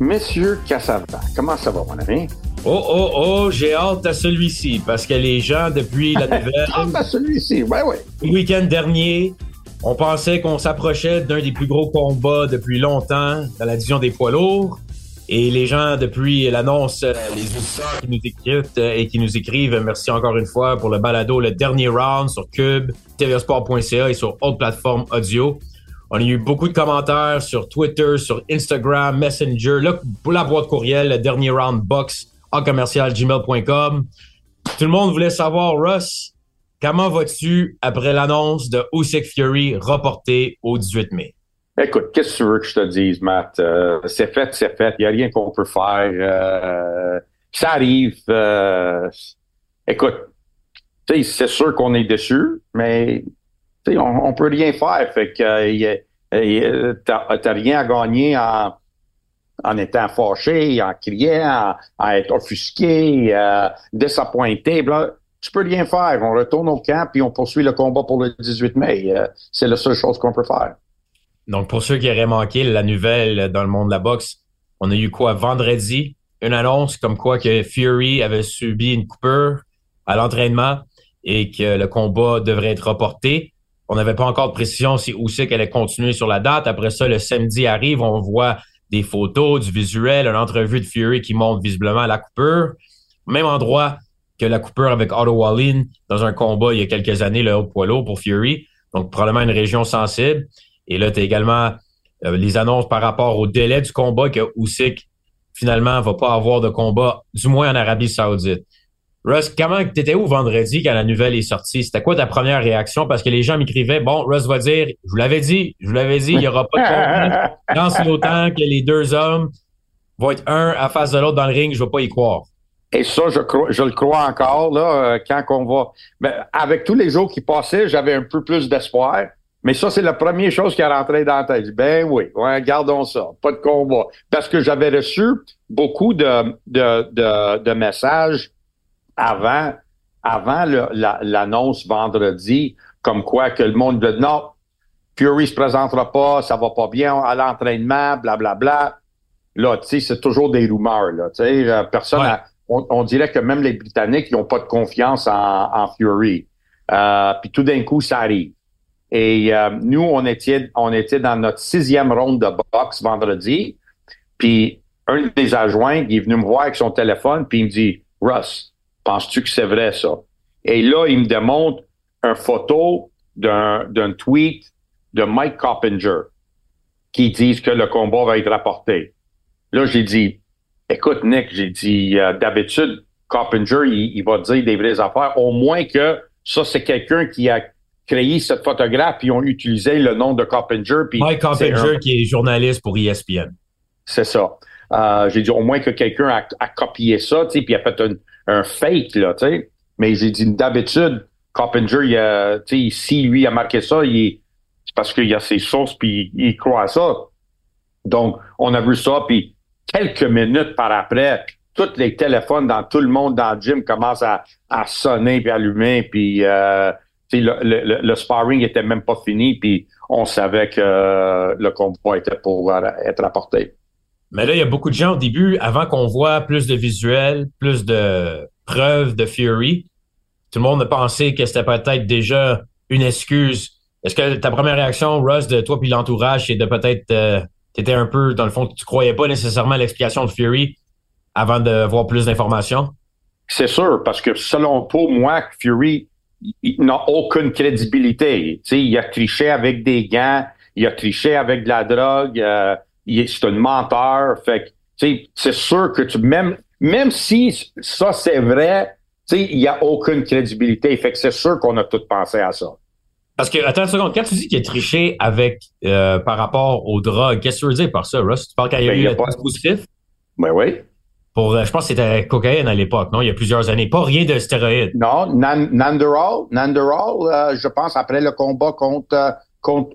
Monsieur Cassava, comment ça va, mon ami? Oh, oh, oh, j'ai hâte à celui-ci parce que les gens, depuis la nouvelle. hâte à celui-ci, ouais, ouais. Le week-end dernier, on pensait qu'on s'approchait d'un des plus gros combats depuis longtemps dans la division des poids lourds. Et les gens, depuis l'annonce, euh, les auditeurs qui nous écrivent euh, et qui nous écrivent, merci encore une fois pour le balado, le dernier round sur Cube, tvsport.ca et sur autres plateformes audio. On a eu beaucoup de commentaires sur Twitter, sur Instagram, Messenger. Pour la boîte courriel, le dernier round box en commercial gmail.com. Tout le monde voulait savoir, Russ, comment vas-tu après l'annonce de Usyk Fury reportée au 18 mai? Écoute, qu'est-ce que tu veux que je te dise, Matt? Euh, c'est fait, c'est fait. Il n'y a rien qu'on peut faire. Euh, ça arrive. Euh, écoute, c'est sûr qu'on est déçu, mais on, on peut rien faire. Fait que euh, t'as rien à gagner en, en étant fâché, en criant, en, être offusqué, euh, désappointé. Là, tu peux rien faire. On retourne au camp puis on poursuit le combat pour le 18 mai. Euh, c'est la seule chose qu'on peut faire. Donc, pour ceux qui auraient manqué la nouvelle dans le monde de la boxe, on a eu quoi? Vendredi? Une annonce comme quoi que Fury avait subi une coupure à l'entraînement et que le combat devrait être reporté. On n'avait pas encore de précision si Usyk allait continuer sur la date. Après ça, le samedi arrive, on voit des photos, du visuel, une entrevue de Fury qui montre visiblement la coupure. Même endroit que la coupure avec Otto Wallin dans un combat il y a quelques années, le haut poids lourd pour Fury. Donc, probablement une région sensible. Et là, tu as également euh, les annonces par rapport au délai du combat que Usyk, finalement, va pas avoir de combat, du moins en Arabie Saoudite. Russ, comment t'étais où vendredi quand la nouvelle est sortie? C'était quoi ta première réaction? Parce que les gens m'écrivaient, bon, Russ va dire, je vous l'avais dit, je vous l'avais dit, il n'y aura pas de combat. Dans si longtemps que les deux hommes vont être un à face de l'autre dans le ring, je ne vais pas y croire. Et ça, je, crois, je le crois encore, là, euh, quand on va. Ben, avec tous les jours qui passaient, j'avais un peu plus d'espoir. Mais ça, c'est la première chose qui est rentrée dans la tête. Ben oui, ouais, gardons ça. Pas de combat. Parce que j'avais reçu beaucoup de, de, de, de messages avant, avant l'annonce vendredi, comme quoi que le monde dit non, Fury se présentera pas, ça va pas bien à l'entraînement, blablabla. Bla. Là, tu sais, c'est toujours des rumeurs, là. Tu sais, euh, personne, on, dirait que même les Britanniques, ils n'ont pas de confiance en, Fury. Euh, puis tout d'un coup, ça arrive. Et euh, nous, on était, on était dans notre sixième ronde de boxe vendredi. Puis un des adjoints, il est venu me voir avec son téléphone, puis il me dit, Russ, Penses-tu que c'est vrai, ça? Et là, il me démontre une photo d'un tweet de Mike Coppinger qui dit que le combat va être rapporté. Là, j'ai dit, écoute, Nick, j'ai dit, euh, d'habitude, Coppinger, il, va dire des vraies affaires, au moins que ça, c'est quelqu'un qui a créé cette photographe, puis ont utilisé le nom de Coppinger. Puis Mike Coppinger, qui est journaliste pour ESPN. C'est ça. Euh, j'ai dit, au moins que quelqu'un a, a, copié ça, puis a fait une, un fake, là, tu sais. Mais j'ai dit, d'habitude, Coppinger, il a, tu sais, si lui a marqué ça, c'est parce qu'il a ses sources, puis il croit à ça. Donc, on a vu ça, puis quelques minutes par après, tous les téléphones dans tout le monde dans le gym commencent à, à sonner puis allumer, puis euh, le, le, le, sparring était même pas fini, puis on savait que le combat était pour être apporté. Mais là, il y a beaucoup de gens au début, avant qu'on voit plus de visuels, plus de preuves de Fury, tout le monde a pensé que c'était peut-être déjà une excuse. Est-ce que ta première réaction, Russ, de toi puis l'entourage, c'est de peut-être, euh, t'étais un peu, dans le fond, tu croyais pas nécessairement à l'explication de Fury avant de voir plus d'informations? C'est sûr, parce que selon pour moi, Fury n'a aucune crédibilité. Tu sais, il a triché avec des gants, il a triché avec de la drogue, euh, c'est un menteur. Fait que, tu sais, c'est sûr que tu même même si ça c'est vrai, tu sais, il n'y a aucune crédibilité. Fait que c'est sûr qu'on a tous pensé à ça. Parce que, attends une seconde, quand tu dis qu'il a triché avec euh, par rapport aux drogues, qu'est-ce que tu veux dire par ça, Russ? Tu parles quand il y a ben, eu le test positif? Ben oui. Pour, euh, je pense que c'était cocaïne à l'époque, non? Il y a plusieurs années. Pas rien de stéroïdes. Non, Nanderol, Nanderol, euh, je pense, après le combat contre, contre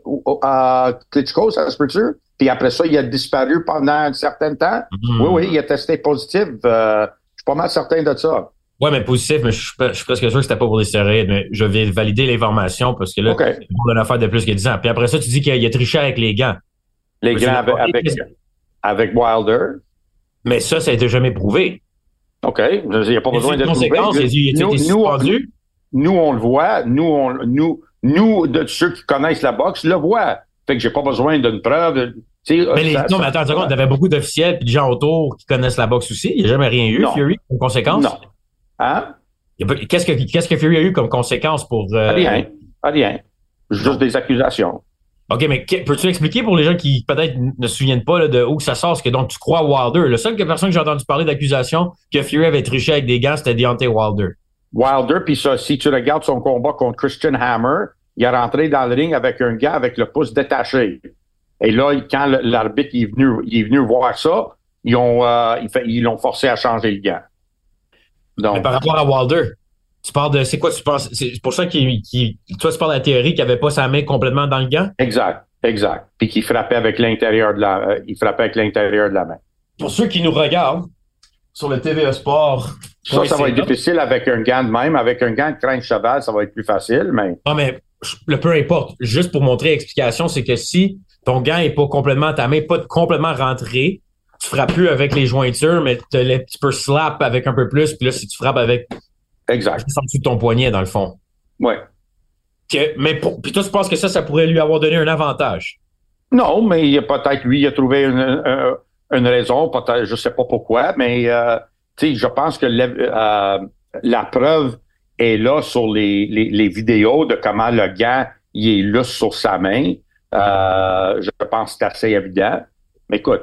Klitschko, ça se peut-tu? Puis après ça, il a disparu pendant un certain temps. Mm-hmm. Oui, oui, il a testé positif. je suis pas mal certain de ça. Oui, mais positif, mais je suis, presque sûr que c'était pas pour des stéroïdes, mais je vais valider l'information parce que là, c'est pour une affaire de plus que 10 ans. Puis après ça, tu dis qu'il a, triché avec les gants. Les gants avec, avec, Wilder. Mais ça, ça a été jamais prouvé. OK. Il n'y a pas besoin de conséquences. Nous, nous, on, nous, on le voit. Nous, on, nous, nous, de ceux qui connaissent la boxe, le voient. Fait que j'ai pas besoin d'une preuve. Mais les, non, mais attends une seconde, t'avais beaucoup d'officiels et de gens autour qui connaissent la boxe aussi. Il n'y a jamais rien eu, Fury, comme conséquence? Non. Hein? Qu'est-ce que, qu'est-ce que Fury a eu comme conséquence pour. Euh... Rien. Rien. Juste des accusations. OK, mais peux-tu expliquer pour les gens qui peut-être ne se souviennent pas de où ça sort, ce que donc tu crois Wilder? Le seul personne que j'ai entendu parler d'accusation que Fury avait triché avec des gants, c'était Deontay Wilder. Wilder, puis ça, si tu regardes son combat contre Christian Hammer, il est rentré dans le ring avec un gars avec le pouce détaché. Et là, quand l'arbitre est venu, il est venu voir ça, ils ont, euh, ils l'ont forcé à changer le gant. Mais par rapport à Wilder, tu parles de c'est quoi tu penses c'est pour ça qu'il toi tu parles de la théorie qu'il avait pas sa main complètement dans le gant? Exact exact. Puis qu'il frappait avec l'intérieur de la euh, il frappait avec l'intérieur de la main. Pour ceux qui nous regardent sur le TVA Sport ça ça va être difficile avec un gant de même. Avec un gant de crin cheval ça va être plus facile mais non mais le peu importe. Juste pour montrer l'explication c'est que si ton gant est pas complètement ta main pas complètement rentré tu frappes plus avec les jointures, mais tu peux slap avec un peu plus, puis là, si tu frappes avec. Exact. en dessous de ton poignet, dans le fond. Ouais. mais puis toi, tu penses que ça, ça pourrait lui avoir donné un avantage? Non, mais il peut-être, lui, il a trouvé une, une, raison, peut-être, je sais pas pourquoi, mais euh, je pense que euh, la preuve est là sur les, les, les, vidéos de comment le gars il est là sur sa main. Euh, je pense que c'est assez évident. Mais écoute,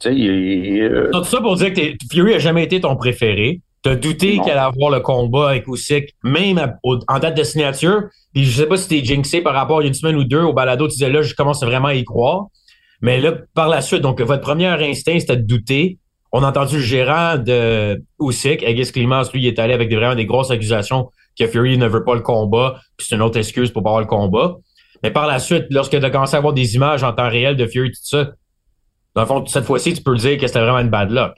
tu sais, euh, Tout ça pour dire que Fury a jamais été ton préféré. T'as douté qu'elle allait avoir le combat avec Usyk, même en date de signature. Puis je sais pas si t'es jinxé par rapport à une semaine ou deux au balado, tu disais là, je commence vraiment à y croire. Mais là, par la suite, donc votre premier instinct, c'était de douter. On a entendu le gérant de Usyk, Aegis Clemens, lui, il est allé avec des, vraiment des grosses accusations que Fury ne veut pas le combat, puis c'est une autre excuse pour pas avoir le combat. Mais par la suite, lorsque tu as commencé à avoir des images en temps réel de Fury, tout ça, dans le fond, cette fois-ci, tu peux dire que c'était vraiment une bad luck.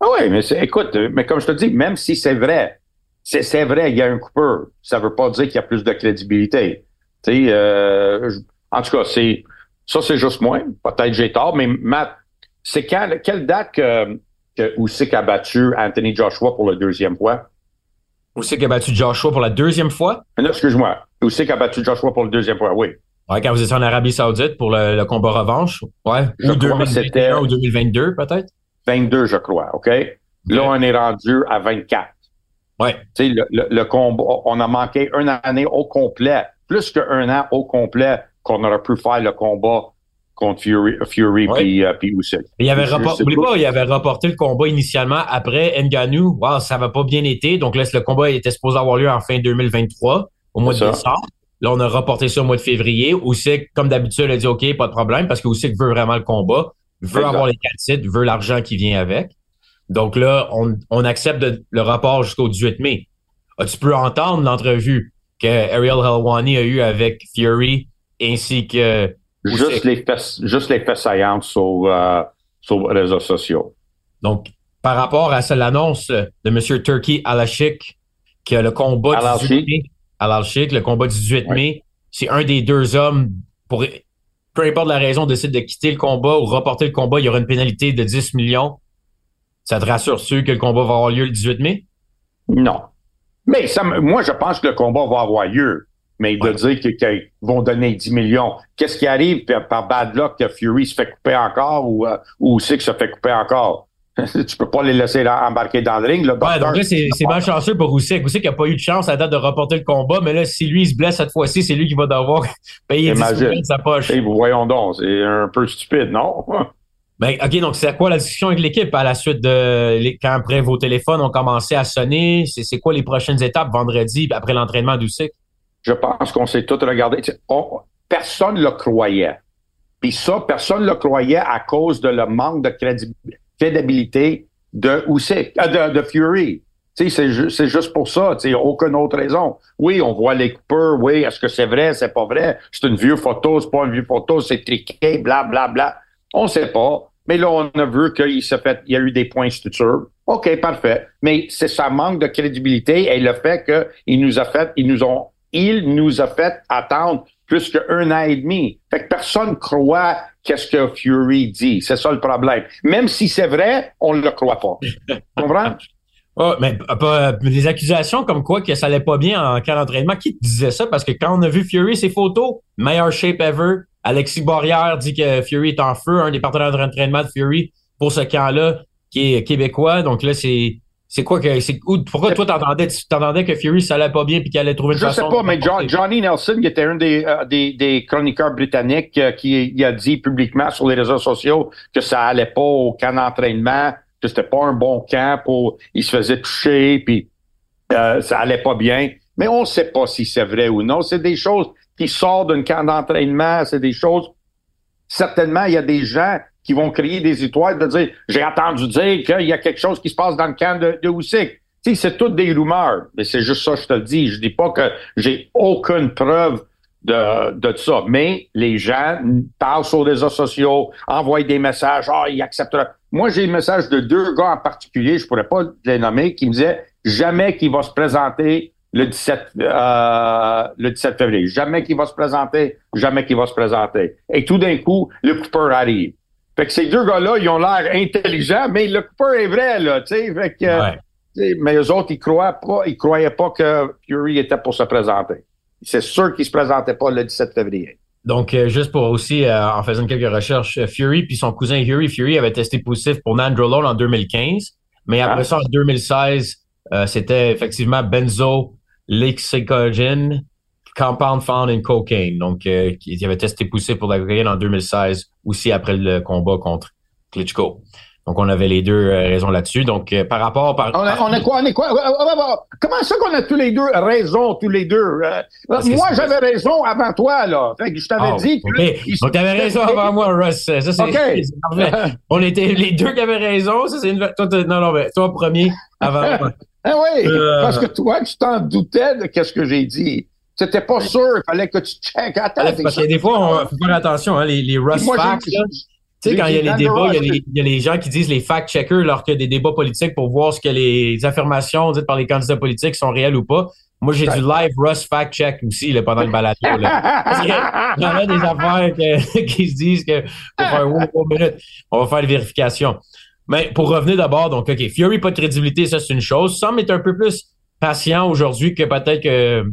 Ah oui, mais écoute, mais comme je te dis, même si c'est vrai, c'est vrai, il y a un coupeur. Ça veut pas dire qu'il y a plus de crédibilité. Tu sais, euh, en tout cas, c'est ça, c'est juste moi. Peut-être j'ai tort, mais Matt, c'est quand, quelle date que, que Usyk a battu Anthony Joshua pour la deuxième fois? Usyk a battu Joshua pour la deuxième fois? Non, excuse-moi. Usyk a battu Joshua pour la deuxième fois, oui. Ouais, quand vous étiez en Arabie Saoudite pour le, combat revanche. Ouais. ou 2021 ou 2022, peut-être? 22, je crois, OK? Là, on est rendu à 24. Ouais. Tu sais, le, le, combat, on a manqué une année au complet, plus qu'un an au complet qu'on aurait pu faire le combat contre Fury, Fury puis, euh, Usyk. Il avait rapporté, pas, il avait rapporté le combat initialement après Nganou. Wow, ça va pas bien été. Donc là, le combat était supposé avoir lieu en fin 2023, au mois de décembre. Là, on a reporté ça au mois de février. Usyk, comme d'habitude, a dit OK, pas de problème, parce que Usyk veut vraiment le combat, veut avoir les quatre titres, veut l'argent qui vient avec. Donc là, on, on accepte le rapport jusqu'au 18 mai. Ah, tu peux entendre l'entrevue que Ariel Helwani a eu avec Fury ainsi que juste les faits, juste les faits saillantes sur, euh, sur les réseaux sociaux. Donc, par rapport à l'annonce de M. Turkey Alashik, que le combat du 18 mai, à l'Alchic, le combat du 18 mai, c'est un des deux hommes pour peu importe la raison, décide de quitter le combat ou reporter le combat, il y aura une pénalité de 10 millions. Ça te rassure-tu que le combat va avoir lieu le 18 mai? Non. Mais ça, moi, je pense que le combat va avoir lieu. Mais de dire qu'ils vont donner 10 millions, qu'est-ce qui arrive par bad luck que Fury se fait couper encore ou, euh, ou Six se fait couper encore? tu peux pas les laisser embarquer dans le ring. Ouais, donc là, c'est, c'est mal chanceux pour Usyk. Usyk n'a pas eu de chance à date de reporter le combat, mais là, si lui il se blesse cette fois-ci, c'est lui qui va devoir payer 10 millions de sa poche. Hey, voyons donc, c'est un peu stupide, non? Ben, OK, donc c'est quoi la discussion avec l'équipe à la suite de quand après vos téléphones ont commencé à sonner? C'est, c'est quoi les prochaines étapes vendredi après l'entraînement d'Usyk? Je pense qu'on s'est tout regardé. personne ne le croyait. Puis ça, personne ne le croyait à cause de le manque de crédibilité de Usyk, euh, de, de Fury. C'est, c'est juste pour ça, a aucune autre raison. Oui, on voit les coupeurs, oui, est-ce que c'est vrai, c'est pas vrai, c'est une vieille photo, c'est pas une vieille photo, c'est triqué, bla, bla, bla. On sait pas. Mais là, on a vu qu'il s'est fait, il y a eu des points suture. OK, parfait. Mais c'est sa manque de crédibilité et le fait qu'il nous a fait, ils nous ont, il nous a fait attendre plus qu'un an et demi. Fait que personne croit qu'est-ce que Fury dit? C'est ça le problème. Même si c'est vrai, on ne le croit pas. comprends? Oh, mais les accusations comme quoi que ça allait pas bien en cas d'entraînement, qui te disait ça? Parce que quand on a vu Fury, ses photos, meilleur shape ever, Alexis Borrière dit que Fury est en feu, un des partenaires d'entraînement de Fury pour ce camp-là, qui est québécois. Donc là, c'est c'est quoi que c'est pourquoi toi t'entendais t'entendais que Fury ça allait pas bien puis qu'il allait trouver une je façon Je sais pas mais Johnny Nelson qui était un des euh, des, des, chroniqueurs britanniques euh, qui il a dit publiquement sur les réseaux sociaux que ça allait pas au camp d'entraînement que c'était pas un bon camp pour il se faisait toucher puis euh, ça allait pas bien mais on sait pas si c'est vrai ou non c'est des choses qui sortent d'un camp d'entraînement, c'est des choses. Certainement, il y a des gens qui vont créer des étoiles de dire j'ai entendu dire qu'il y a quelque chose qui se passe dans le camp de, de sais, c'est toutes des rumeurs. Mais c'est juste ça, je te le dis. Je dis pas que j'ai aucune preuve de, de ça. Mais les gens parlent sur les réseaux sociaux, envoient des messages, ah, ils accepteront. Moi, j'ai le message de deux gars en particulier, je pourrais pas les nommer, qui me disaient jamais qu'il va se présenter le 17, euh, le 17 février. Jamais qu'il va se présenter, jamais qu'il va se présenter. Et tout d'un coup, le Cooper arrive. Fait que ces deux gars-là, ils ont l'air intelligents, mais le Cooper est vrai, là, tu sais. Fait que, mais eux autres, ils croient pas, ils croyaient pas que Fury était pour se présenter. C'est sûr qu'il se présentait pas le 17 février. Donc, euh, juste pour aussi, euh, en faisant quelques recherches, Fury puis son cousin Fury, Fury avait testé positif pour Nandrolone en 2015, mais après ah. ça, en 2016, c'était effectivement benzo Lexicogene Compound Found in Cocaine. Donc, euh, il avait testé poussé pour la cocaïne en 2016, aussi après le combat contre Klitschko. Donc, on avait les deux euh, raisons là-dessus. Donc, euh, par rapport... Par, on, a, on quoi? On est quoi? Comment ça qu'on a tous les deux raison, tous les deux? moi, j'avais raison avant toi, là. Fait que je t'avais oh, dit... Okay. Donc, t'avais raison avant moi, Russ. Ça, c'est okay. On était les deux qui avaient raison. Ça, c'est une... Toi, non, non, mais toi, premier, avant moi. Ah oui, euh, parce que toi, tu t'en doutais de ce que j'ai dit. C'était pas sûr, il fallait que tu checkes. Attends, parce que des fois, il faut faire attention, hein, les, les Russ facts. Tu sais, quand il y a les débats, il y a les, il y a les, gens qui disent les fact-checkers lors qu'il y a des débats politiques pour voir ce que les affirmations dites par les candidats politiques sont réelles ou pas. Moi, j'ai du live Russ fact-check aussi là, pendant le balado. Là. il y a des affaires qui se disent que pour faire minute, on va faire les vérifications. Mais pour revenir d'abord, donc, OK, Fury, pas de crédibilité, ça, c'est une chose. Sam est un peu plus patient aujourd'hui que peut-être que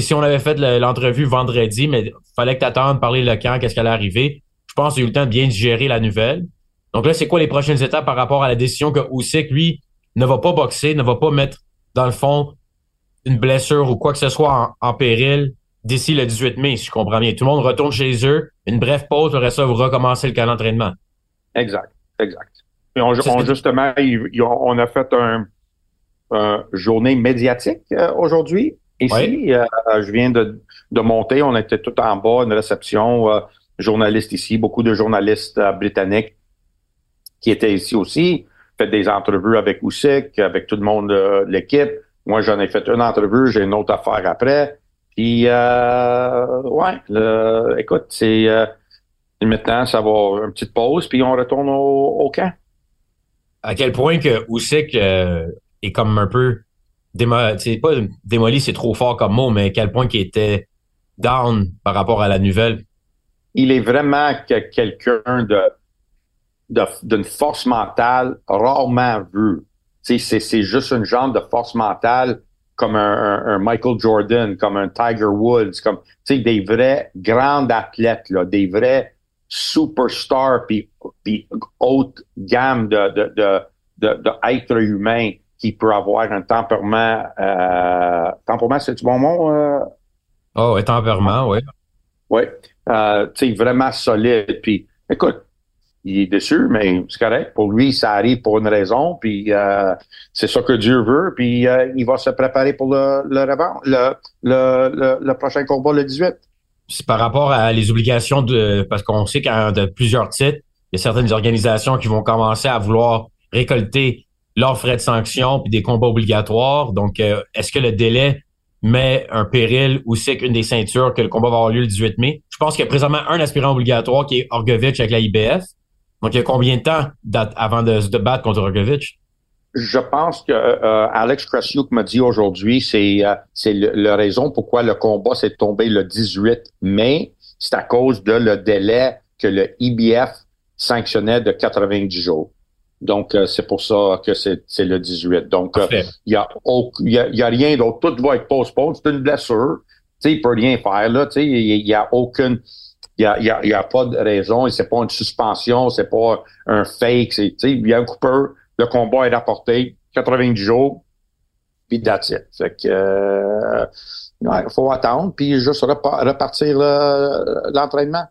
si on avait fait l'entrevue vendredi, mais fallait que tu attendes, parler le camp, qu'est-ce qui allait arriver. Je pense qu'il a eu le temps de bien digérer la nouvelle. Donc là, c'est quoi les prochaines étapes par rapport à la décision que Usyk, lui, ne va pas boxer, ne va pas mettre, dans le fond, une blessure ou quoi que ce soit en, péril d'ici le 18 mai, si je comprends bien. Tout le monde retourne chez eux, une brève pause, après ça, vous recommencez le camp d'entraînement. Exact, exact. On, justement, on a fait un, journée médiatique euh, aujourd'hui. Ici, euh, je viens de, monter. On était tout en bas, une réception euh, journaliste ici, beaucoup de journalistes britanniques qui étaient ici aussi. Fait des entrevues avec Usyk, avec tout le monde de l'équipe. Moi, j'en ai fait une entrevue, j'ai une autre affaire après. Puis, ouais, écoute, c'est maintenant, ça va une petite pause, puis on retourne au, au camp à quel point que Usyk euh, est comme un peu démoli, pas démoli, c'est trop fort comme mot, mais à quel point qu'il était down par rapport à la nouvelle. il est vraiment que quelqu'un de d'une force mentale rarement vue. C'est, c'est juste une genre de force mentale comme un, Michael Jordan, comme un Tiger Woods, comme des vrais grands athlètes, des vrais superstars puis, haute gamme de, de, de, de, de humain qui peut avoir un tempérament euh, tempérament, c'est du bon mot? Euh? Oh, un tempérament, oui. Oui. Euh, tu sais, vraiment solide. Puis écoute, il est déçu, mais c'est correct. Pour lui, ça arrive pour une raison, puis euh, c'est ça que Dieu veut, puis euh, il va se préparer pour le, le, le, le, le prochain combat le 18. C'est par rapport à les obligations de parce qu'on sait qu'à de plusieurs titres, il y a certaines organisations qui vont commencer à vouloir récolter leurs frais de sanction puis des combats obligatoires. Donc, euh, est-ce que le délai met un péril ou c'est qu'une des ceintures que le combat va avoir lieu le 18 mai? Je pense qu'il y a présentement un aspirant obligatoire qui est Orgovich avec la IBF. Donc, il y a combien de temps avant de se battre contre Rogovic? Je pense que euh, Alex Krasniuk m'a dit aujourd'hui, c'est euh, c'est raison pourquoi le combat s'est tombé le 18 mai. C'est à cause de le délai que le IBF sanctionnait de 90 jours. Donc, euh, c'est pour ça que c'est le 18. Donc, il y, a, y, a, rien d'autre. Tout va être postpone. C'est une blessure. Tu sais, il peut rien faire, là. Il y, a aucune il y a, y, a, y a, pas de raison, c'est pas une suspension, c'est pas un fake, il y a un coupeur, le combat est rapporté, 90 jours, puis that's it. Fait que, euh, il faut attendre, puis juste repartir l'entraînement.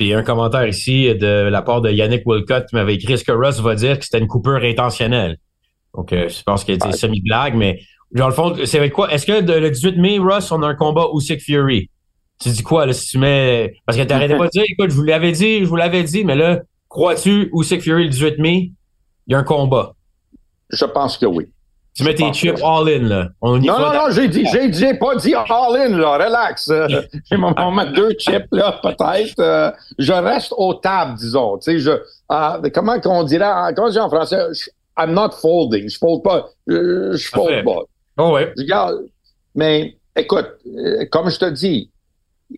Puis un commentaire ici de la part de Yannick Wilcott qui m'avait écrit ce que Russ va dire que c'était une coupure intentionnelle? Donc, euh, je pense qu'il était semi-blague, mais dans le fond, c'est avec quoi? Est-ce que le 18 mai, Russ, on a un combat Usyk Fury? tu dis quoi, là, si tu mets. Parce que t'arrêtais pas de dire, écoute, je vous l'avais dit, je vous l'avais dit, mais là, crois-tu que Fury le 18 mai, il y a un combat? Je pense que oui. Tu mets tes chips all-in, là. On non, non, non, j'ai dit, j'ai dit, pas dit all-in, là. Relax. j'ai mon moment deux chips, là, peut-être. Euh, je reste aux tables, disons. Tu sais, je, euh, comment qu'on dirait, comment on dit en français? I'm not folding. Je fold pas. Je, je fold pas. Oh, ouais. Mais écoute, euh, comme je te dis,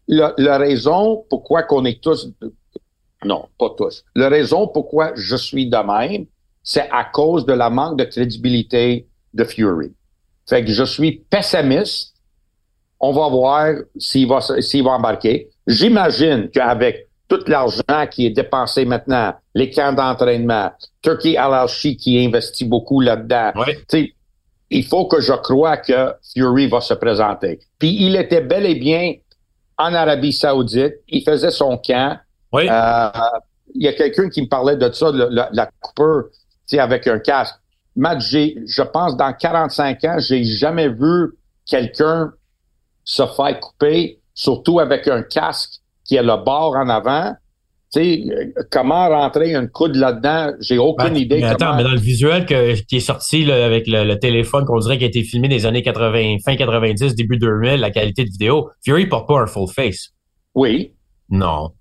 la, raison pourquoi qu'on est tous, non, pas tous, la raison pourquoi je suis de même, c'est à cause de la manque de crédibilité de Fury. Fait que je suis pessimiste. On va voir s'il va, s'il va embarquer. J'imagine qu'avec tout l'argent qui est dépensé maintenant, les camps d'entraînement, Turkey Al-Alchi qui investit beaucoup là-dedans, il faut que je croie que Fury va se présenter. Puis il était bel et bien en Arabie Saoudite. Il faisait son camp. Oui. Euh, il y a quelqu'un qui me parlait de ça, la, la coupeur, avec un casque. Matt, j'ai, je pense, dans 45 ans, j'ai jamais vu quelqu'un se faire couper, surtout avec un casque qui a le bord en avant. Tu sais, comment rentrer une coude là-dedans, j'ai aucune idée. Mais attends, mais dans le visuel que, qui est sorti avec le, téléphone qu'on dirait qui a été filmé des années 80, fin 90, début 2000, la qualité de vidéo, Fury porte pas un full face. Oui. Non.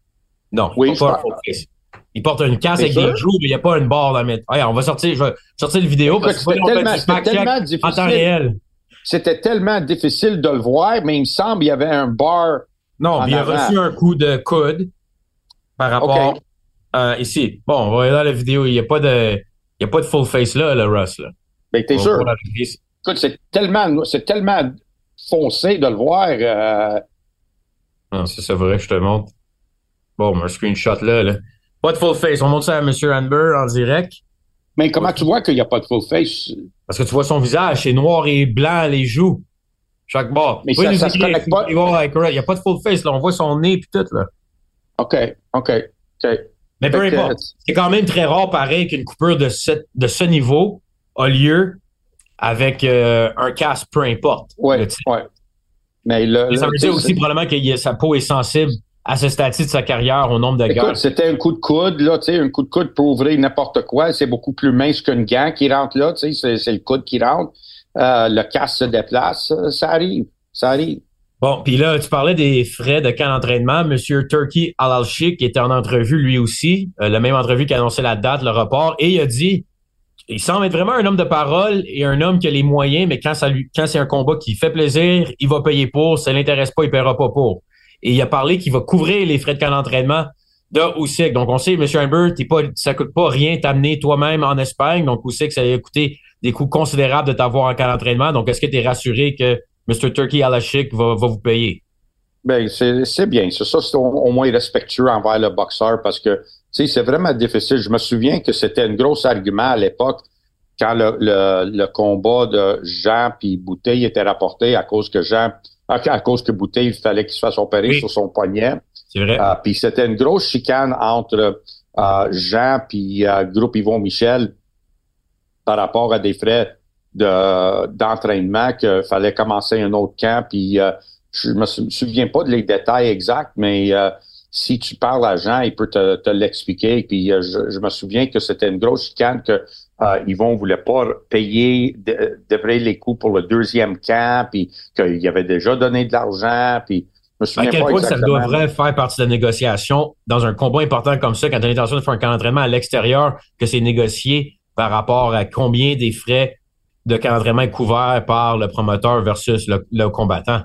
Non, oui, pas un full face. Il porte une casse avec des joues, mais il n'y a pas une barre dans le on va sortir, je vais sortir le vidéo parce que c'était tellement, difficile. En temps réel. C'était tellement difficile de le voir, mais il me semble qu'il y avait un bar. Non, il a reçu un coup de coude par rapport euh, ici. Bon, on va aller dans la vidéo. Il n'y a pas de. Il y a pas de full face là, le Russ. Là. Ben, t'es sûr? Écoute, c'est tellement, c'est tellement foncé de le voir. Euh... Ah, c'est vrai, je te montre. Bon, un screenshot là, là. Pas de full face. On montre ça à M. Amber en direct. Mais comment tu vois qu'il n'y a pas de full face? Parce que tu vois son visage, c'est noir et blanc, les joues. Chaque bord. Mais ça, ça se connecte pas. Il n'y a pas de full face, là. On voit son nez et tout, là. OK, OK, OK. Mais peu importe. C'est quand même très rare, pareil, qu'une coupure de ce, de ce niveau a lieu avec euh, un casque, peu importe. Oui, ouais. Mais le, ça veut dire aussi probablement que sa peau est sensible à ce statut de sa carrière au nombre de Écoute, C'était un coup de coude, là, tu sais, un coup de coude pour ouvrir n'importe quoi. C'est beaucoup plus mince qu'une gant qui rentre là, tu sais, c'est le coude qui rentre. Euh, le casque se déplace, ça arrive, ça arrive. Bon, puis là, tu parlais des frais de camp d'entraînement. Monsieur Turkey al qui était en entrevue lui aussi, euh, la même entrevue qui a annoncé la date, le report, et il a dit, il semble être vraiment un homme de parole et un homme qui a les moyens, mais quand ça lui, quand c'est un combat qui fait plaisir, il va payer pour. Ça l'intéresse pas, il paiera pas pour. Et il a parlé qu'il va couvrir les frais de camp d'entraînement de Usyk. Donc, on sait, M. Amber, t'es pas, ça coûte pas rien t'amener toi-même en Espagne. Donc, Usyk, ça a coûté des coûts considérables de t'avoir en camp d'entraînement. Donc, est-ce que tu es rassuré que Mr. Turkey Alashik va, va vous payer? Ben, c'est bien. C'est ça, c'est au, moins respectueux envers le boxeur parce que, tu c'est vraiment difficile. Je me souviens que c'était un gros argument à l'époque quand le, le, combat de Jean puis Bouteille était rapporté à cause que Jean, à, cause que Bouteille, il fallait qu'il se fasse opérer sur son poignet. C'est vrai. Euh, puis c'était une grosse chicane entre euh, Jean puis euh, groupe Yvon Michel par rapport à des frais de d'entraînement qu'il fallait commencer un autre camp puis je me souviens pas des détails exacts mais si tu parles à Jean, il peut te, te l'expliquer. Puis je, me souviens que c'était une grosse chicane que euh, Yvon voulait pas payer de, de les coûts pour le deuxième camp, puis qu'il avait déjà donné de l'argent, puis à quel point ça devrait faire partie de la négociation dans un combat important comme ça, quand tu as l'intention de faire un camp d'entraînement à l'extérieur, que c'est négocié par rapport à combien des frais de camp d'entraînement est couvert par le promoteur versus le, combattant?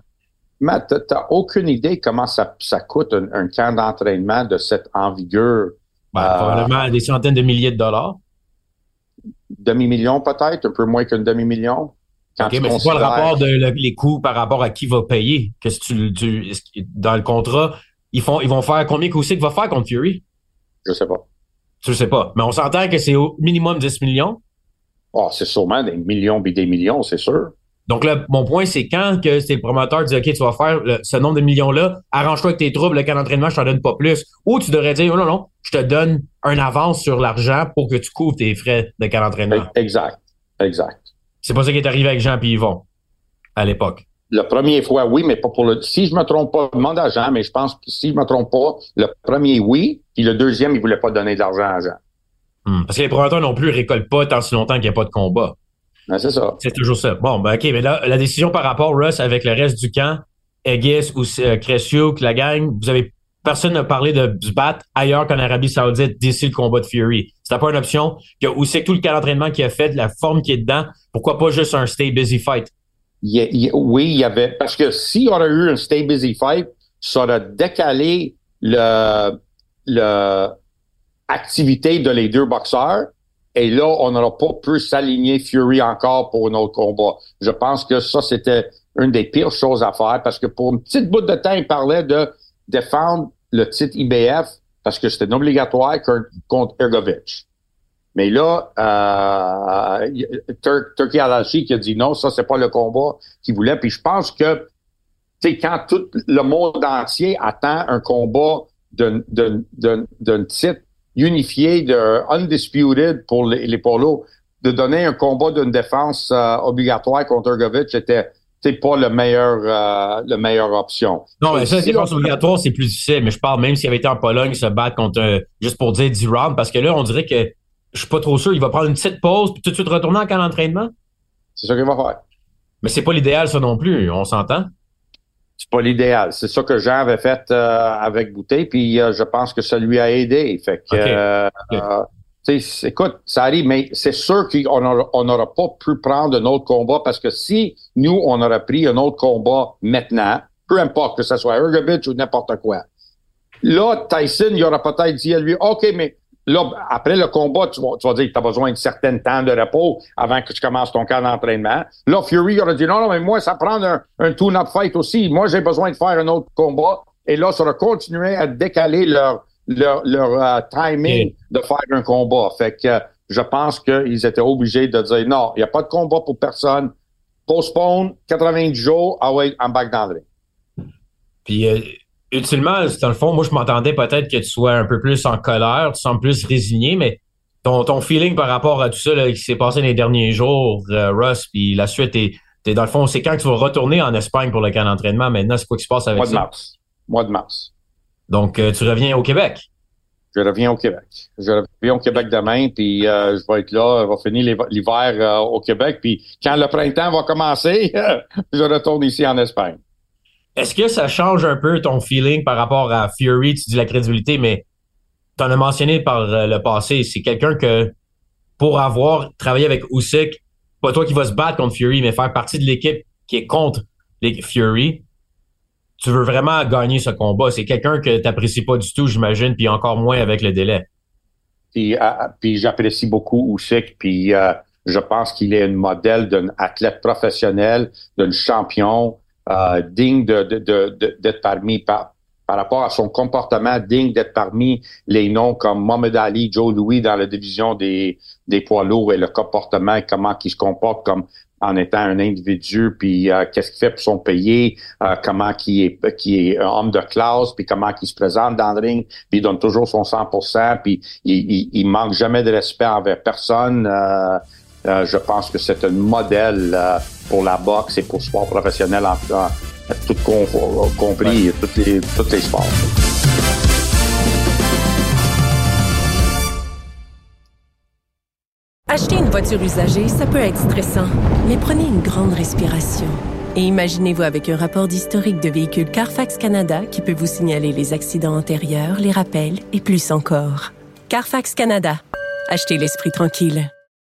Matt, tu n'as aucune idée comment ça, ça coûte un, camp d'entraînement de cette envergure. Ben, euh, probablement des centaines de milliers de dollars. Demi-million peut-être, un peu moins qu'un demi-million. OK, mais c'est quoi le rapport de les coûts par rapport à qui va payer? Que tu, dans le contrat, ils font, ils vont faire combien qu'il va faire contre Fury? Je sais pas. Je sais pas. Mais on s'entend que c'est au minimum 10 millions? Oh, c'est sûrement des millions et des millions, c'est sûr. Donc là, mon point, c'est quand que ces promoteurs disent OK, tu vas faire ce nombre de millions-là, arrange-toi avec tes troubles, le cas d'entraînement, je t'en donne pas plus. Ou tu devrais dire oh, non, non, je te donne un avance sur l'argent pour que tu couvres tes frais de cas d'entraînement. Exact. Exact. C'est pas ça qui est arrivé avec Jean et Yvon à l'époque. La première fois, oui, mais pas pour le. Si je me trompe pas, demande à Jean, mais je pense que si je me trompe pas, le premier, oui, puis le deuxième, il voulait pas donner de l'argent à Jean. Hmm. parce que les promoteurs non plus récoltent pas tant si longtemps qu'il n'y a pas de combat. Ben, c'est ça. C'est toujours ça. Bon, ben, OK, mais là, la décision par rapport, Russ, avec le reste du camp, Aegis ou euh, la gang, vous avez personne n'a parlé de se battre ailleurs qu'en Arabie Saoudite d'ici le combat de Fury. C'était pas une option. Où c'est que tout le cas d'entraînement qu'il a fait, la forme qui est dedans, pourquoi pas juste un stay busy fight? oui, il y avait. Parce que s'il y aurait eu un stay busy fight, ça aurait décalé le, le activité de les deux boxeurs. Et là, on n'aura pas pu s'aligner Fury encore pour un autre combat. Je pense que ça, c'était une des pires choses à faire parce que pour une petite bout de temps, il parlait de défendre le titre IBF parce que c'était obligatoire contre Ergovic. Mais là, euh, Turkey Alashi qui a dit non, ça c'est pas le combat qu'il voulait. Puis je pense que, tu sais, quand tout le monde entier attend un combat d'un titre unifié, de undisputed pour les, les polos, de donner un combat d'une défense euh, obligatoire contre Ergovic était pas le meilleur euh, le meilleure option. Non, mais ça, c'est pas obligatoire, c'est plus difficile. Mais je parle même s'il avait été en Pologne, se battre contre juste pour dire 10 rounds, parce que là, on dirait que je suis pas trop sûr. Il va prendre une petite pause puis tout de suite retourner en camp d'entraînement? C'est ça qu'il va faire. Mais c'est pas l'idéal, ça non plus. On s'entend? C'est pas l'idéal. C'est ça que Jean avait fait euh, avec Bouteille, puis euh, je pense que ça lui a aidé. Fait que écoute, ça arrive, mais c'est sûr qu'on n'aura pas pu prendre un autre combat parce que si nous, on aurait pris un autre combat maintenant, peu importe que ce soit Ergovic ou n'importe quoi, là, Tyson, il aurait peut-être dit à lui, OK, mais là, après le combat, tu vas, dire que tu as besoin de certain temps de repos avant que tu commences ton camp d'entraînement. Là, Fury aurait dit, non, non, mais moi, ça prend un, un tune-up fight aussi. Moi, j'ai besoin de faire un autre combat. Et là, ça aurait continué à décaler leur, leur, euh, timing de faire un combat. Fait que je pense qu'ils étaient obligés de dire non, il n'y a pas de combat pour personne. Postpone 90 jours, ah ouais, en back dans Puis euh, utilement, dans le fond, moi je m'entendais peut-être que tu sois un peu plus en colère, tu sembles plus résigné, mais ton, ton feeling par rapport à tout ça qui s'est passé les derniers jours, euh, Russ, puis la suite est, dans le fond, c'est quand tu vas retourner en Espagne pour le camp d'entraînement. Maintenant, c'est quoi qui se passe avec Mois ça? de mars. Mois de mars. Donc, euh, tu reviens au Québec? Je reviens au Québec. Je reviens au Québec demain, puis euh, je vais être là, je vais finir l'hiver euh, au Québec, puis quand le printemps va commencer, je retourne ici en Espagne. Est-ce que ça change un peu ton feeling par rapport à Fury? Tu dis la crédibilité, mais tu en as mentionné par le passé. C'est quelqu'un que, pour avoir travaillé avec Usyk, pas toi qui vas se battre contre Fury, mais faire partie de l'équipe qui est contre les Fury, tu veux vraiment gagner ce combat. C'est quelqu'un que tu n'apprécies pas du tout, j'imagine, puis encore moins avec le délai. Puis, euh, puis j'apprécie beaucoup Usyk, puis euh, je pense qu'il est un modèle d'un athlète professionnel, d'un champion euh, digne de, de, de, d'être parmi par, par rapport à son comportement digne d'être parmi les noms comme Mohamed Ali, Joe Louis dans la division des, des poids lourds et le comportement comment il se comporte comme en étant un individu, puis euh, qu'est-ce qu'il fait pour son pays, euh, comment qui est qui est un homme de classe, puis comment il se présente dans le ring, puis il donne toujours son 100%, puis il, il, manque jamais de respect envers personne. Euh, je pense que c'est un modèle pour la boxe et pour le sport professionnel en, tout compris, tous les, tous les sports. Acheter une voiture usagée, ça peut être stressant, mais prenez une grande respiration. Et imaginez-vous avec un rapport d'historique de véhicule Carfax Canada qui peut vous signaler les accidents antérieurs, les rappels et plus encore. Carfax Canada. Achetez l'esprit tranquille.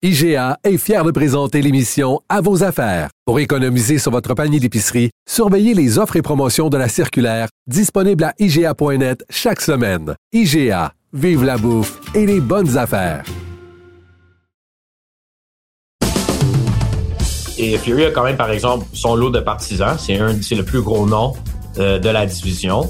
IGA est fier de présenter l'émission À vos affaires. Pour économiser sur votre panier d'épicerie, surveillez les offres et promotions de la circulaire disponible à IGA.net chaque semaine. IGA, vive la bouffe et les bonnes affaires. Et Fury a quand même, par exemple, son lot de partisans. C'est le plus gros nom euh, de la division.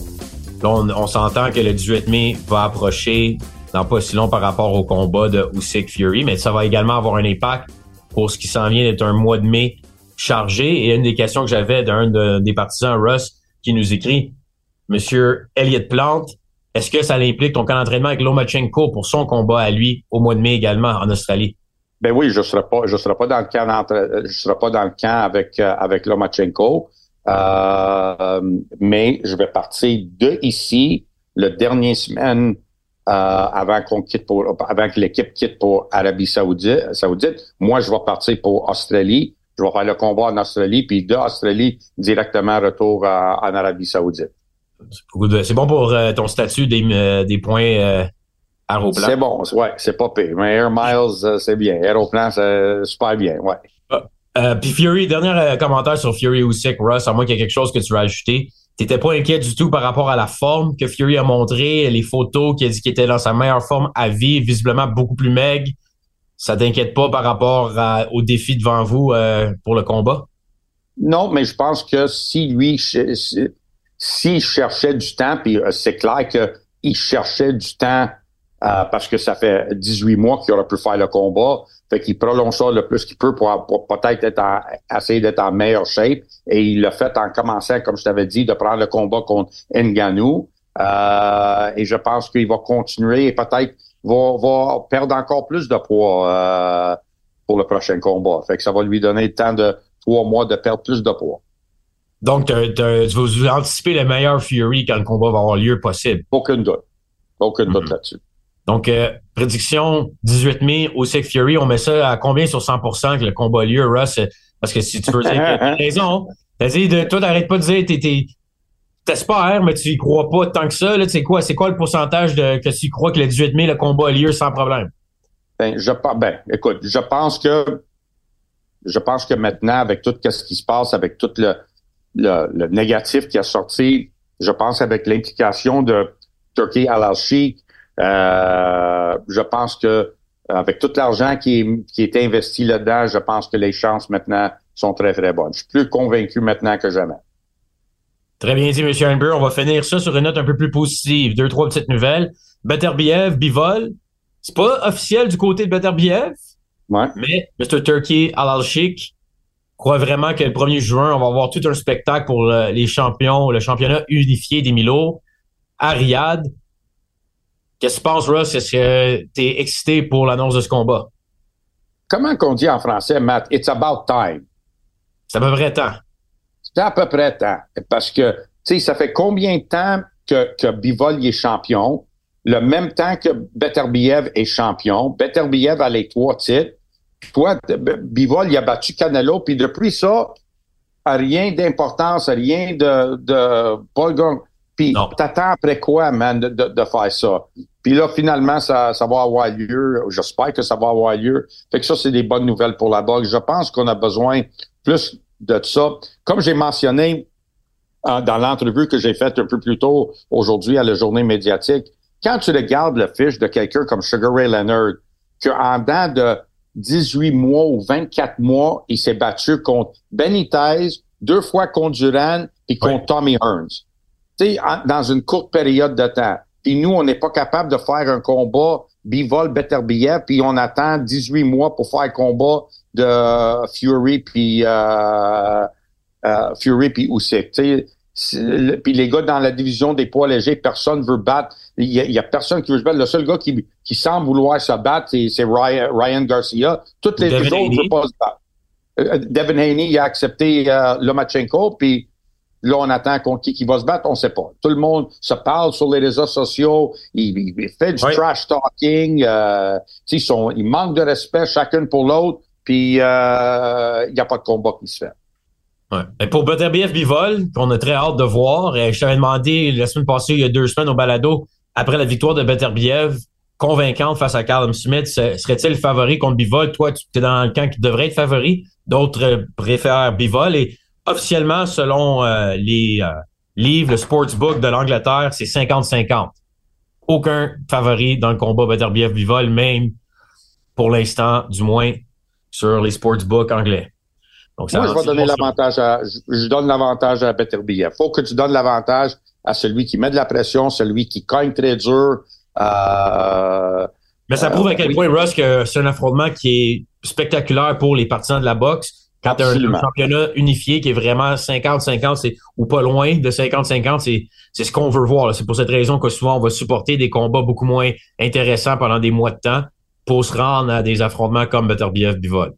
On, on s'entend que le 18 mai va approcher dans pas si long par rapport au combat de Usyk Fury, mais ça va également avoir un impact pour ce qui s'en vient d'être un mois de mai chargé. Et une des questions que j'avais d'un des partisans, Russ, qui nous écrit, Monsieur Elliott Plante, est-ce que ça implique ton camp d'entraînement avec Lomachenko pour son combat à lui au mois de mai également en Australie? Ben oui, je serai pas, je serai pas dans le camp je serai pas dans le camp avec euh, avec Lomachenko, euh, mais je vais partir de ici le dernier semaine avant qu'on quitte pour, avant que l'équipe quitte pour Arabie Saoudite, Saoudite. Moi, je vais partir pour Australie. Je vais faire le combat en Australie, puis de Australie directement retour en Arabie Saoudite. C'est bon pour euh, ton statut des, euh, des points aéroplan. C'est bon, ouais, c'est pas pire. Mais Air Miles, c'est bien. Aéroplan, c'est super bien, ouais. Ah, puis Fury, dernier commentaire sur Fury ou Sick Russ, à moins qu'il y ait quelque chose que tu veux ajouter. T'étais pas inquiet du tout par rapport à la forme que Fury a montré, les photos qui a dit qu'il était dans sa meilleure forme à vie, visiblement beaucoup plus maigre. Ça t'inquiète pas par rapport au défi devant vous euh, pour le combat? Non, mais je pense que si lui, s'il cherchait du temps, puis euh, c'est clair qu'il cherchait du temps euh, parce que ça fait 18 mois qu'il aurait pu faire le combat, fait qu'il prolonge ça le plus qu'il peut pour, peut-être être essayer d'être en meilleure shape. Et il l'a fait en commençant, comme je t'avais dit, de prendre le combat contre Nganou. Euh, et je pense qu'il va continuer et peut-être va, va perdre encore plus de poids euh, pour le prochain combat. Fait que ça va lui donner le temps de trois mois de perdre plus de poids. Donc, tu vas anticiper le meilleur Fury quand le combat va avoir lieu possible. Aucune doute. Aucune doute mm-hmm. là-dessus. Donc, euh, prédiction 18 mai au Sick Fury, on met ça à combien sur 100% que le combat a lieu, Russ? Parce que si tu veux dire t'as raison, t'as dit, de, toi, t'arrêtes pas de dire, t'es, t'espères, mais tu y crois pas tant que ça. Là, c'est quoi, c'est quoi le pourcentage de que tu crois que le 18 mai, le combat a lieu sans problème? Ben, je ben, écoute, je pense que je pense que maintenant, avec tout ce qui se passe, avec tout le, le, négatif qui a sorti, je pense avec l'implication de Turkey al Sheikh, je pense que avec tout l'argent qui est, qui est investi là-dedans, je pense que les chances maintenant sont très, très bonnes. Je suis plus convaincu maintenant que jamais. Très bien dit, M. Amber. On va finir ça sur une note un peu plus positive. Deux, trois petites nouvelles. Beterbiev, bivol. C'est pas officiel du côté de Beterbiev. Ouais. Mais Mr. Turkey Al-Alchik croit vraiment que le 1er juin, on va avoir tout un spectacle pour les champions, le championnat unifié des Milo à Riyad. Qu'est-ce que tu penses, Russ? Est-ce que tu es excité pour l'annonce de ce combat? Comment qu'on dit en français, Matt? It's about time? C'est à peu près temps. C'est à peu près temps. Parce que, tu sais, ça fait combien de temps que, que Bivol est champion? Le même temps que Beterbiev est champion. Beterbiev a les trois titres. Toi, Bivol, il a battu Canelo. Puis depuis ça, rien d'importance, rien de, de Puis t'attends après quoi, man, de, de, faire ça? Puis là, finalement, ça, ça va avoir lieu. J'espère que ça va avoir lieu. Fait que ça, c'est des bonnes nouvelles pour la boxe. Je pense qu'on a besoin plus de ça. Comme j'ai mentionné euh, dans l'entrevue que j'ai faite un peu plus tôt aujourd'hui à la journée médiatique, quand tu regardes le fiche de quelqu'un comme Sugar Ray Leonard, qu'en dedans de 18 mois ou 24 mois, il s'est battu contre Benitez, deux fois contre Duran et contre Tommy Hearns. Tu sais, dans une courte période de temps. Puis nous, on n'est pas capable de faire un combat bivol Beterbiev, puis on attend 18 mois pour faire un combat de Fury puis euh, euh, Fury puis Usyk. Puis les gars dans la division des poids légers, personne veut battre. Il y, a, personne qui veut se battre. Le seul gars qui, qui semble vouloir se battre, c'est Ryan, Ryan, Garcia. Toutes les autres ne veulent pas se battre. Euh, Devin Haney il a accepté Lomachenko, puis Là, on attend contre qui, qui va se battre, on ne sait pas. Tout le monde se parle sur les réseaux sociaux, il, fait du trash talking, euh, ils, sont, ils manquent de respect chacun pour l'autre, puis euh, il n'y a pas de combat qui se fait. Ouais. Et pour Butterbiev Bivol, qu'on a très hâte de voir, et je t'avais demandé la semaine passée, il y a deux semaines au balado, après la victoire de Butterbiev, convaincante face à Callum Smith, serait-il favori contre Bivol? Toi, tu es dans le camp qui devrait être favori. D'autres euh, préfèrent Bivol. Et officiellement, selon euh, les euh, livres, le sportsbook de l'Angleterre, c'est 50-50. Aucun favori dans le combat Beterbiev-Bivol, même pour l'instant, du moins sur les sportsbooks anglais. Donc, Moi, je vais donner l'avantage à, je, donne l'avantage à Beterbiev. Faut que tu donnes l'avantage à celui qui met de la pression, celui qui cogne très dur. Euh, Mais ça prouve à quel point, Russ, que c'est un affrontement qui est spectaculaire pour les partisans de la boxe quand tu as un, championnat unifié qui est vraiment 50-50 ou pas loin de 50-50, c'est, ce qu'on veut voir. C'est pour cette raison que souvent on va supporter des combats beaucoup moins intéressants pendant des mois de temps pour se rendre à des affrontements comme Beterbiev Bivol.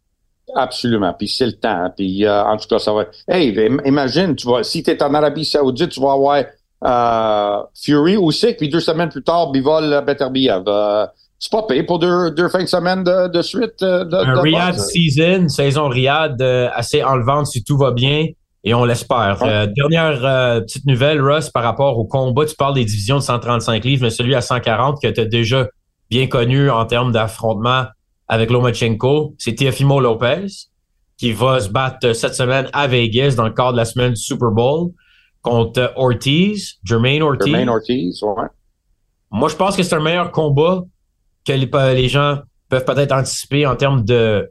Absolument. Puis c'est le temps. Puis euh, en tout cas, ça va. Hey, imagine, tu vas, si tu es en Arabie Saoudite, tu vas avoir euh, Fury aussi, puis deux semaines plus tard, Bivol Beterbiev. Euh, c'est pas payé pour deux, deux fins de semaine de, de suite. Euh, de, un Riyad season, saison Riyad euh, assez enlevante si tout va bien. Et on l'espère. Euh, dernière petite nouvelle, Russ, par rapport au combat, tu parles des divisions de 135 livres, mais celui à 140 que tu as déjà bien connu en termes d'affrontement avec Lomachenko, c'est Teofimo Lopez qui va se battre cette semaine à Vegas dans le cadre de la semaine du Super Bowl contre Ortiz, Jermaine Ortiz. Jermaine Ortiz, ouais. Moi, je pense que c'est un meilleur combat que les, gens peuvent peut-être anticiper en termes de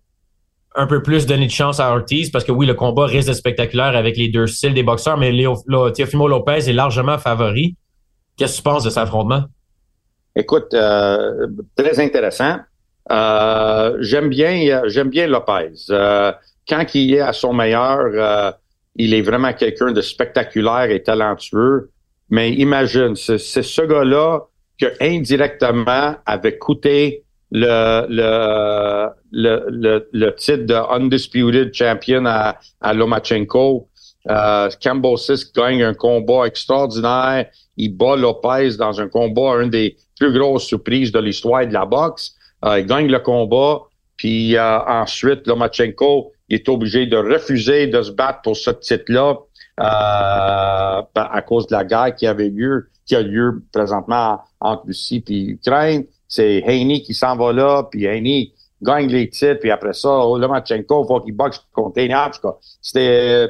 un peu plus donner de chance à Ortiz parce que oui, le combat risque spectaculaire avec les deux styles des boxeurs, mais Léo, Teofimo Lopez est largement favori. Qu'est-ce que tu penses de cet affrontement? Écoute, euh, très intéressant. Euh, j'aime bien, j'aime bien Lopez. Euh, quand il est à son meilleur, il est vraiment quelqu'un de spectaculaire et talentueux. Mais imagine, c'est ce gars-là que indirectement avait coûté le, le, le, le, titre de Undisputed Champion à, à Lomachenko. Euh, Campbell gagne un combat extraordinaire. Il bat Lopez dans un combat, une des plus grosses surprises de l'histoire de la boxe. Euh, il gagne le combat. Puis euh, ensuite, Lomachenko il est obligé de refuser de se battre pour ce titre-là à cause de la guerre qui avait lieu, qui a lieu présentement entre Russie et Ukraine. C'est Haney qui s'en va là, puis Haney gagne les titres, puis après ça, Lomachenko, faut qu'il boxe contre Haney. En tout cas, c'était,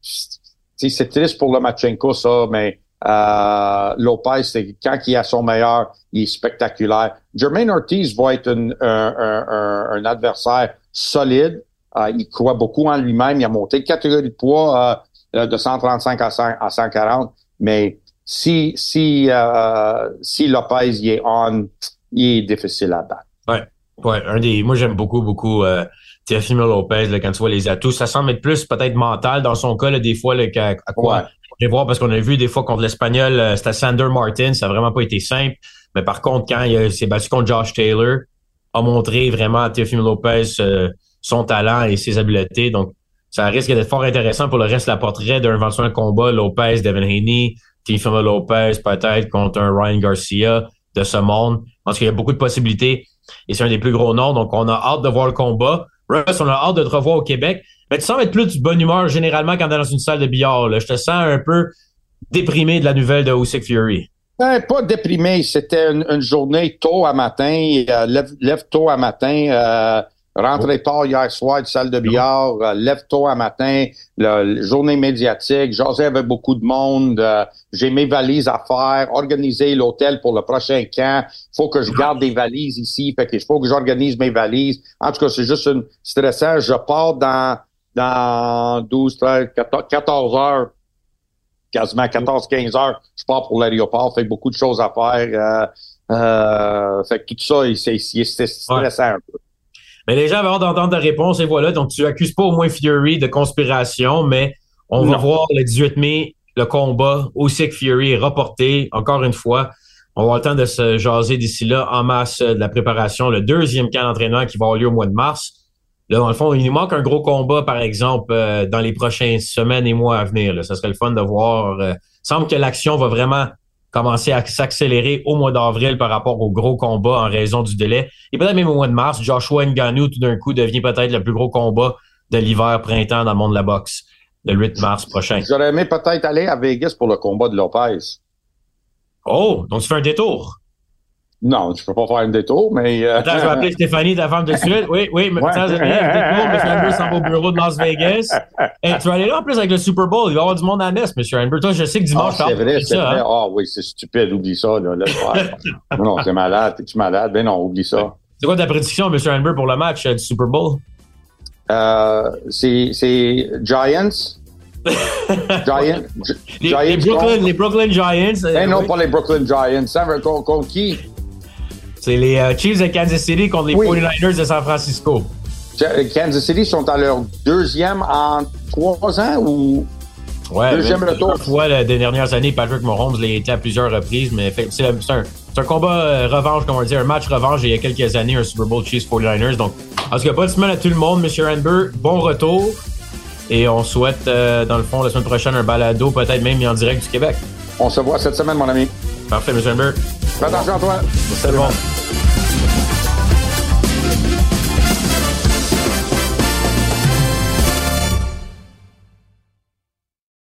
c'est triste pour Lomachenko, ça, mais euh, Lopez, c'est quand il est à son meilleur, il est spectaculaire. Jermaine Ortiz va être un, un, un, adversaire solide. Euh, il croit beaucoup en lui-même. Il a monté de catégorie de poids euh, de 135 à, 100, à 140, mais si si euh, si Lopez il est on, il est difficile à battre. Ouais, ouais. Un des, moi j'aime beaucoup beaucoup euh, Teofimo Lopez là, quand tu vois les atouts. Ça semble être plus peut-être mental dans son cas là, des fois là, à, à quoi. Je vais voir parce qu'on a vu des fois contre l'Espagnol, euh, c'était Sander Martin, ça a vraiment pas été simple. Mais par contre, quand il s'est battu contre Josh Taylor, a montré vraiment à Teofimo Lopez euh, son talent et ses habiletés. Donc, ça risque d'être fort intéressant pour le reste de la portrait d'un éventuel combat Lopez, Devin Haney, Teofimo Lopez, peut-être contre un Ryan Garcia de ce monde. Pense qu'il y a beaucoup de possibilités et c'est un des plus gros noms, donc on a hâte de voir le combat. Russ, on a hâte de te revoir au Québec. Mais tu sembles être plus de bonne humeur généralement quand tu dans une salle de billard. Je te sens un peu déprimé de la nouvelle de Usyk Fury. Ben, pas déprimé. C'était une, journée tôt à matin. Euh, lève, tôt à matin. Euh, rentré tard hier soir de salle de billard. Euh, lève tôt à matin. La, journée médiatique. J'osais avec beaucoup de monde. Euh, j'ai mes valises à faire. Organiser l'hôtel pour le prochain camp. faut que je garde des valises ici. Fait que faut que j'organise mes valises. En tout cas, c'est juste une stressant. Je pars dans dans 12, 13, 14, 14 heures quasiment 14-15 heures, je pars pour l'aéroport, fait beaucoup de choses à faire. Euh, euh, fait que tout ça, c'est stressant un peu. Mais les gens vont d'entendre ta réponse et voilà. Donc, tu accuses pas au moins Fury de conspiration, mais on va voir le 18 mai le combat aussi que Fury est reporté encore une fois. On va avoir le temps de se jaser d'ici là en masse de la préparation, le deuxième camp d'entraînement qui va avoir lieu au mois de mars. Là, dans le fond, il nous manque un gros combat, par exemple, euh, dans les prochaines semaines et mois à venir. Là. Ça serait le fun de voir. Euh, semble que l'action va vraiment commencer à s'accélérer au mois d'avril par rapport au gros combat en raison du délai. Et peut-être même au mois de mars, Joshua Ngannou, tout d'un coup, devient peut-être le plus gros combat de l'hiver-printemps dans le monde de la boxe, le 8 mars prochain. J'aurais aimé peut-être aller à Vegas pour le combat de Lopez. Oh, donc tu fais un détour. Non, je peux pas faire un détour, mais. Euh... Attends, je vais appeler Stéphanie, ta femme de suite. Oui, oui, mais ça, c'est un détour. M. Amber s'en va au bureau de Las Vegas. Et tu vas aller là en plus avec le Super Bowl. Il va y avoir du monde à Nest, M. Amber. Toi, je sais que dimanche, ah, c'est vrai, c'est vrai. Hein. Ah oui, c'est stupide, oublie ça. Là, non, c'est malade. T'es-tu malade? Ben non, oublie ça. C'est quoi ta prédiction, M. Amber, pour le match euh, du Super Bowl? Euh, c'est Giants? Giants? les, Giants les, Brooklyn, les Brooklyn Giants. Eh non, pas les Brooklyn Giants. Ça veut contre qui? C'est les euh, Chiefs de Kansas City contre les 49ers de San Francisco. Kansas City sont à leur deuxième en trois ans ou ouais, deuxième retour? fois les dernières années, Patrick Mahomes l'a été à plusieurs reprises, mais c'est un, un, combat euh, revanche, comme on dit, un match revanche il y a quelques années, un Super Bowl Chiefs 49ers. Donc, en tout cas, pas de semaine à tout le monde, M. Amber. Bon retour. Et on souhaite, euh, dans le fond, la semaine prochaine, un balado, peut-être même en direct du Québec. On se voit cette semaine, mon ami. Parfait, M. Amber. Fais attention à toi. C'est bon.